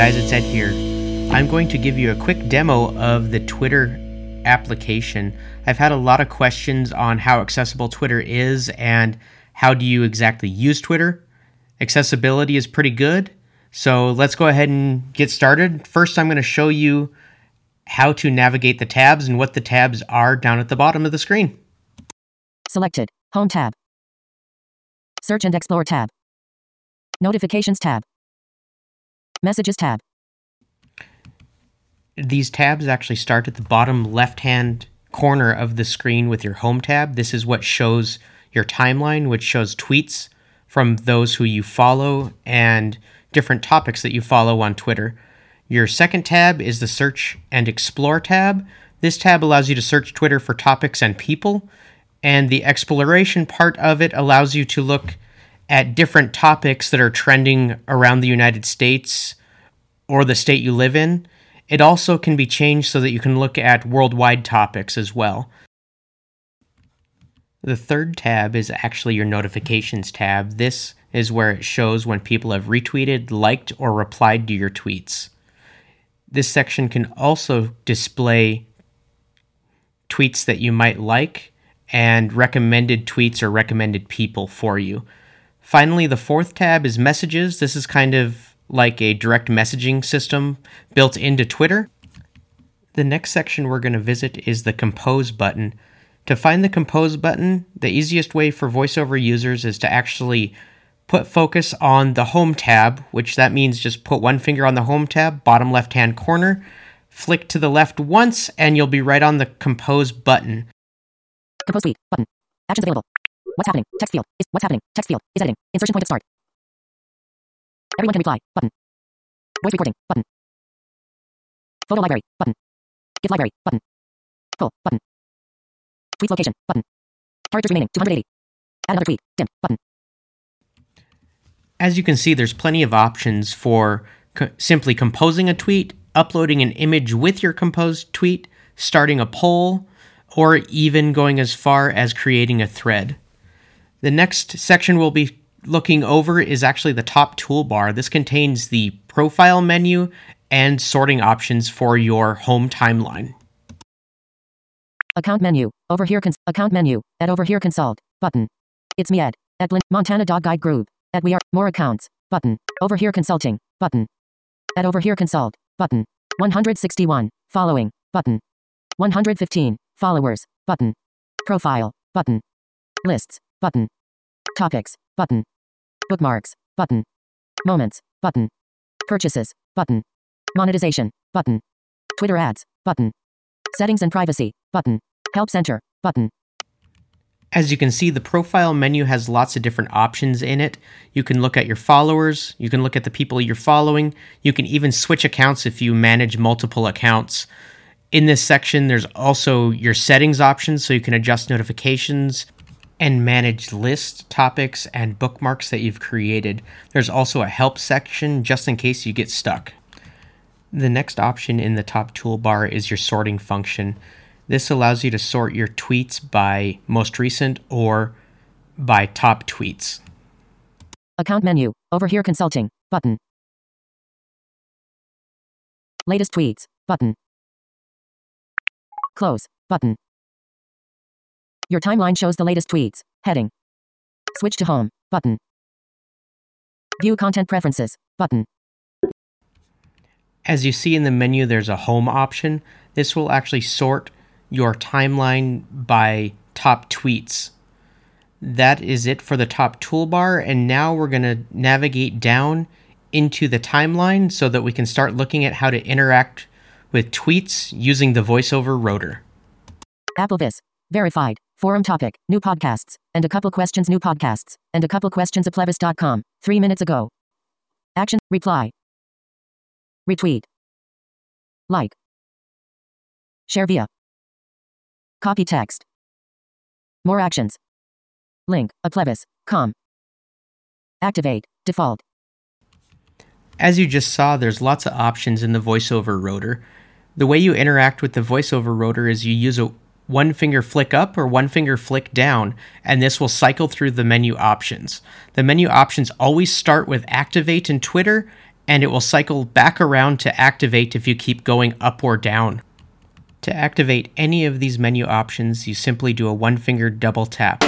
Ed here. I'm going to give you a quick demo of the Twitter application. I've had a lot of questions on how accessible Twitter is and how do you exactly use Twitter. Accessibility is pretty good, so let's go ahead and get started. First, I'm going to show you how to navigate the tabs and what the tabs are down at the bottom of the screen. Selected. Home tab. Search and Explore tab. Notifications tab. Messages tab. These tabs actually start at the bottom left hand corner of the screen with your home tab. This is what shows your timeline, which shows tweets from those who you follow and different topics that you follow on Twitter. Your second tab is the Search and Explore tab. This tab allows you to search Twitter for topics and people, and the exploration part of it allows you to look at different topics that are trending around the United States or the state you live in. It also can be changed so that you can look at worldwide topics as well. The third tab is actually your notifications tab. This is where it shows when people have retweeted, liked, or replied to your tweets. This section can also display tweets that you might like and recommended tweets or recommended people for you. Finally, the fourth tab is messages. This is kind of like a direct messaging system built into Twitter. The next section we're going to visit is the Compose button. To find the Compose button, the easiest way for VoiceOver users is to actually put focus on the Home tab, which that means just put one finger on the Home tab, bottom left hand corner, flick to the left once, and you'll be right on the Compose button. Compose tweet button. Actions available. What's happening? Text field. Is what's happening? Text field. Is editing. Insertion point of start. Everyone can reply. Button. Voice recording. Button. Photo library. Button. GIF library. Button. Pull. Button. Tweet location. Button. Characters remaining. 280. Add another tweet. Dim. Button. As you can see, there's plenty of options for co- simply composing a tweet, uploading an image with your composed tweet, starting a poll, or even going as far as creating a thread. The next section we'll be looking over is actually the top toolbar. This contains the profile menu and sorting options for your home timeline. Account menu. Over here. Cons- account menu. At over here. Consult. Button. It's me Ed. At Blin- Montana Dog Guide Group. At We Are. More accounts. Button. Over here. Consulting. Button. At over here. Consult. Button. 161. Following. Button. 115. Followers. Button. Profile. Button. Lists. Button. Topics. Button. Bookmarks. Button. Moments. Button. Purchases. Button. Monetization. Button. Twitter ads. Button. Settings and privacy. Button. Help center. Button. As you can see, the profile menu has lots of different options in it. You can look at your followers, you can look at the people you're following, you can even switch accounts if you manage multiple accounts. In this section, there's also your settings options, so you can adjust notifications and manage lists, topics, and bookmarks that you've created. There's also a help section just in case you get stuck. The next option in the top toolbar is your sorting function. This allows you to sort your tweets by most recent or by top tweets. Account menu. Over here. Consulting. Button. Latest tweets. Button. Close. Button. Your timeline shows the latest tweets. Heading. Switch to home. Button. View content preferences. Button. As you see in the menu, there's a home option. This will actually sort your timeline by top tweets. That is it for the top toolbar, and now we're going to navigate down into the timeline so that we can start looking at how to interact with tweets using the voiceover rotor. Applevis. Verified. Forum topic. New podcasts. And a couple questions. New podcasts. And a couple questions. Applevis.com. Three minutes ago. Action. Reply. Retweet. Like. Share via. Copy text. More actions. Link. Applevis. Com. Activate. Default. As you just saw, there's lots of options in the voiceover rotor. The way you interact with the voiceover rotor is you use a one finger flick up or one finger flick down, and this will cycle through the menu options. The menu options always start with activate in Twitter and it will cycle back around to activate if you keep going up or down. To activate any of these menu options, you simply do a one finger double tap.